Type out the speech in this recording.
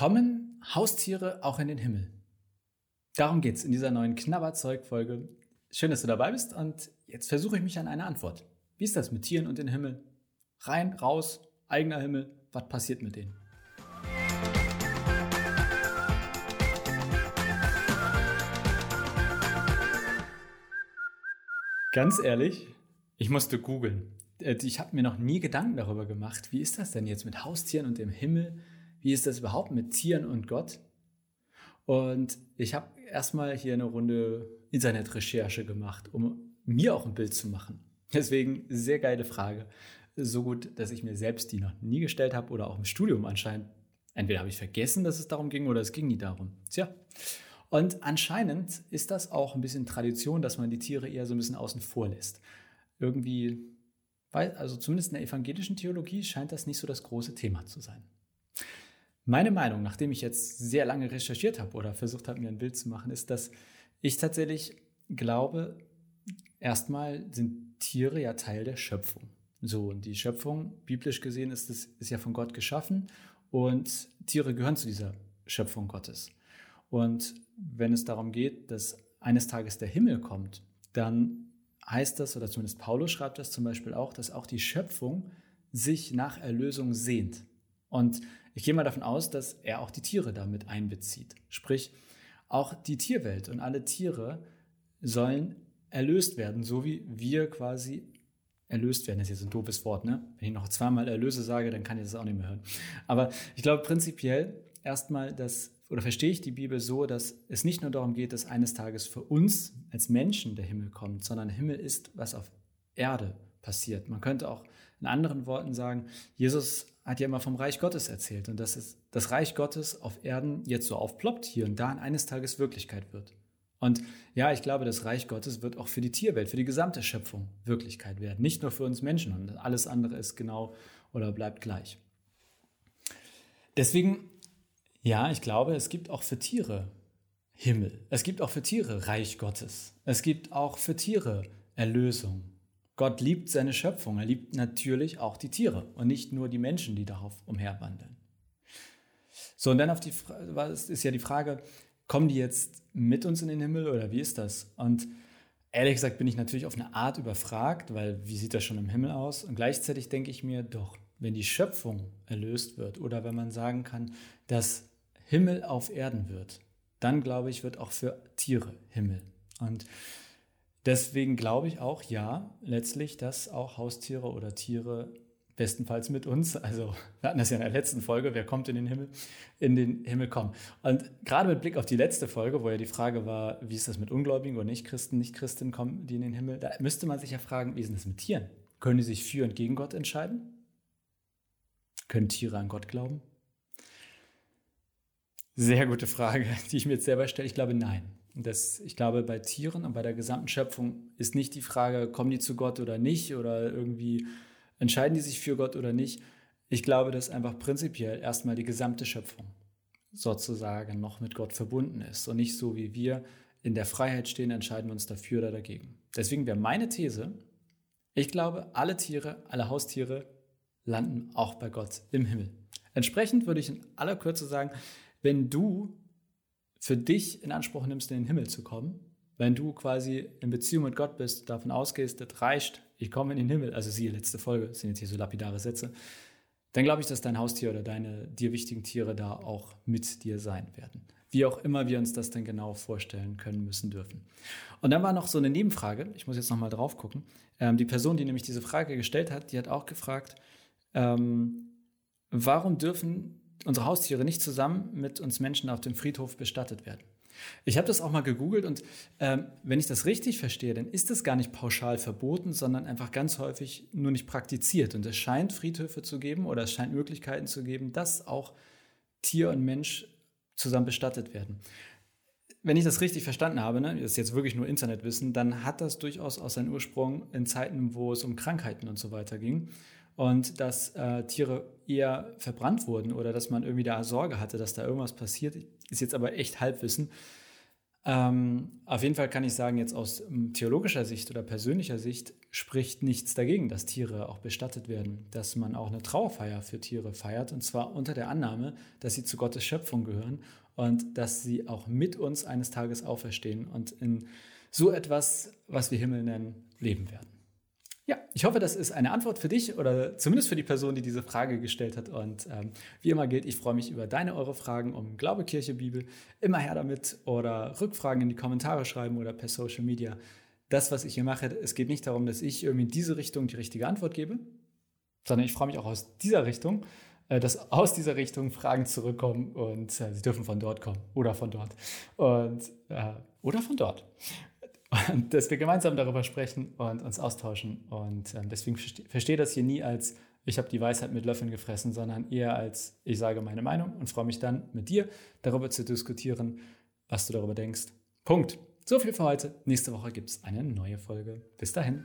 Kommen Haustiere auch in den Himmel? Darum geht's in dieser neuen Knabberzeug-Folge. Schön, dass du dabei bist und jetzt versuche ich mich an eine Antwort. Wie ist das mit Tieren und den Himmel? Rein, raus, eigener Himmel, was passiert mit denen? Ganz ehrlich, ich musste googeln. Äh, ich habe mir noch nie Gedanken darüber gemacht, wie ist das denn jetzt mit Haustieren und dem Himmel? Wie ist das überhaupt mit Tieren und Gott? Und ich habe erstmal hier eine Runde Internetrecherche gemacht, um mir auch ein Bild zu machen. Deswegen sehr geile Frage. So gut, dass ich mir selbst die noch nie gestellt habe oder auch im Studium anscheinend. Entweder habe ich vergessen, dass es darum ging oder es ging nie darum. Tja. Und anscheinend ist das auch ein bisschen Tradition, dass man die Tiere eher so ein bisschen außen vor lässt. Irgendwie, also zumindest in der evangelischen Theologie scheint das nicht so das große Thema zu sein. Meine Meinung, nachdem ich jetzt sehr lange recherchiert habe oder versucht habe, mir ein Bild zu machen, ist, dass ich tatsächlich glaube, erstmal sind Tiere ja Teil der Schöpfung. So, und die Schöpfung, biblisch gesehen, ist, es, ist ja von Gott geschaffen und Tiere gehören zu dieser Schöpfung Gottes. Und wenn es darum geht, dass eines Tages der Himmel kommt, dann heißt das, oder zumindest Paulus schreibt das zum Beispiel auch, dass auch die Schöpfung sich nach Erlösung sehnt. Und ich gehe mal davon aus, dass er auch die Tiere damit einbezieht. Sprich, auch die Tierwelt und alle Tiere sollen erlöst werden, so wie wir quasi erlöst werden. Das ist jetzt ein doofes Wort, ne? Wenn ich noch zweimal Erlöse sage, dann kann ich das auch nicht mehr hören. Aber ich glaube prinzipiell erstmal, dass oder verstehe ich die Bibel so, dass es nicht nur darum geht, dass eines Tages für uns als Menschen der Himmel kommt, sondern Himmel ist, was auf Erde passiert. Man könnte auch in anderen Worten sagen, Jesus hat ja immer vom Reich Gottes erzählt und dass das Reich Gottes auf Erden jetzt so aufploppt hier und da eines Tages Wirklichkeit wird. Und ja, ich glaube, das Reich Gottes wird auch für die Tierwelt, für die gesamte Schöpfung Wirklichkeit werden. Nicht nur für uns Menschen und alles andere ist genau oder bleibt gleich. Deswegen, ja, ich glaube, es gibt auch für Tiere Himmel. Es gibt auch für Tiere Reich Gottes. Es gibt auch für Tiere Erlösung. Gott liebt seine Schöpfung. Er liebt natürlich auch die Tiere und nicht nur die Menschen, die darauf umherwandeln. So, und dann auf die, ist ja die Frage, kommen die jetzt mit uns in den Himmel oder wie ist das? Und ehrlich gesagt bin ich natürlich auf eine Art überfragt, weil wie sieht das schon im Himmel aus? Und gleichzeitig denke ich mir, doch, wenn die Schöpfung erlöst wird oder wenn man sagen kann, dass Himmel auf Erden wird, dann glaube ich, wird auch für Tiere Himmel. Und Deswegen glaube ich auch, ja, letztlich, dass auch Haustiere oder Tiere bestenfalls mit uns, also wir hatten das ja in der letzten Folge, wer kommt in den Himmel, in den Himmel kommen. Und gerade mit Blick auf die letzte Folge, wo ja die Frage war, wie ist das mit Ungläubigen oder Nichtchristen, Nichtchristen kommen die in den Himmel, da müsste man sich ja fragen, wie ist das mit Tieren? Können die sich für und gegen Gott entscheiden? Können Tiere an Gott glauben? Sehr gute Frage, die ich mir jetzt selber stelle. Ich glaube, nein. Das, ich glaube, bei Tieren und bei der gesamten Schöpfung ist nicht die Frage, kommen die zu Gott oder nicht oder irgendwie entscheiden die sich für Gott oder nicht. Ich glaube, dass einfach prinzipiell erstmal die gesamte Schöpfung sozusagen noch mit Gott verbunden ist und nicht so wie wir in der Freiheit stehen, entscheiden wir uns dafür oder dagegen. Deswegen wäre meine These, ich glaube, alle Tiere, alle Haustiere landen auch bei Gott im Himmel. Entsprechend würde ich in aller Kürze sagen, wenn du für dich in Anspruch nimmst, in den Himmel zu kommen, wenn du quasi in Beziehung mit Gott bist, davon ausgehst, das reicht, ich komme in den Himmel, also siehe letzte Folge, das sind jetzt hier so lapidare Sätze, dann glaube ich, dass dein Haustier oder deine dir wichtigen Tiere da auch mit dir sein werden. Wie auch immer wir uns das dann genau vorstellen können, müssen, dürfen. Und dann war noch so eine Nebenfrage, ich muss jetzt nochmal drauf gucken. Ähm, die Person, die nämlich diese Frage gestellt hat, die hat auch gefragt, ähm, warum dürfen unsere Haustiere nicht zusammen mit uns Menschen auf dem Friedhof bestattet werden. Ich habe das auch mal gegoogelt und ähm, wenn ich das richtig verstehe, dann ist das gar nicht pauschal verboten, sondern einfach ganz häufig nur nicht praktiziert. Und es scheint Friedhöfe zu geben oder es scheint Möglichkeiten zu geben, dass auch Tier und Mensch zusammen bestattet werden. Wenn ich das richtig verstanden habe, ne, das ist jetzt wirklich nur Internetwissen, dann hat das durchaus auch seinen Ursprung in Zeiten, wo es um Krankheiten und so weiter ging und dass äh, Tiere eher verbrannt wurden oder dass man irgendwie da Sorge hatte, dass da irgendwas passiert, ist jetzt aber echt Halbwissen. Ähm, auf jeden Fall kann ich sagen, jetzt aus ähm, theologischer Sicht oder persönlicher Sicht spricht nichts dagegen, dass Tiere auch bestattet werden, dass man auch eine Trauerfeier für Tiere feiert und zwar unter der Annahme, dass sie zu Gottes Schöpfung gehören und dass sie auch mit uns eines Tages auferstehen und in so etwas, was wir Himmel nennen, leben werden. Ja, ich hoffe, das ist eine Antwort für dich oder zumindest für die Person, die diese Frage gestellt hat. Und ähm, wie immer gilt, ich freue mich über deine, eure Fragen um Glaube, Kirche, Bibel. Immer her damit oder Rückfragen in die Kommentare schreiben oder per Social Media. Das, was ich hier mache, es geht nicht darum, dass ich irgendwie in diese Richtung die richtige Antwort gebe, sondern ich freue mich auch aus dieser Richtung, äh, dass aus dieser Richtung Fragen zurückkommen und äh, sie dürfen von dort kommen oder von dort und äh, oder von dort. Und dass wir gemeinsam darüber sprechen und uns austauschen. Und ähm, deswegen verstehe das hier nie als, ich habe die Weisheit mit Löffeln gefressen, sondern eher als, ich sage meine Meinung und freue mich dann mit dir darüber zu diskutieren, was du darüber denkst. Punkt. So viel für heute. Nächste Woche gibt es eine neue Folge. Bis dahin.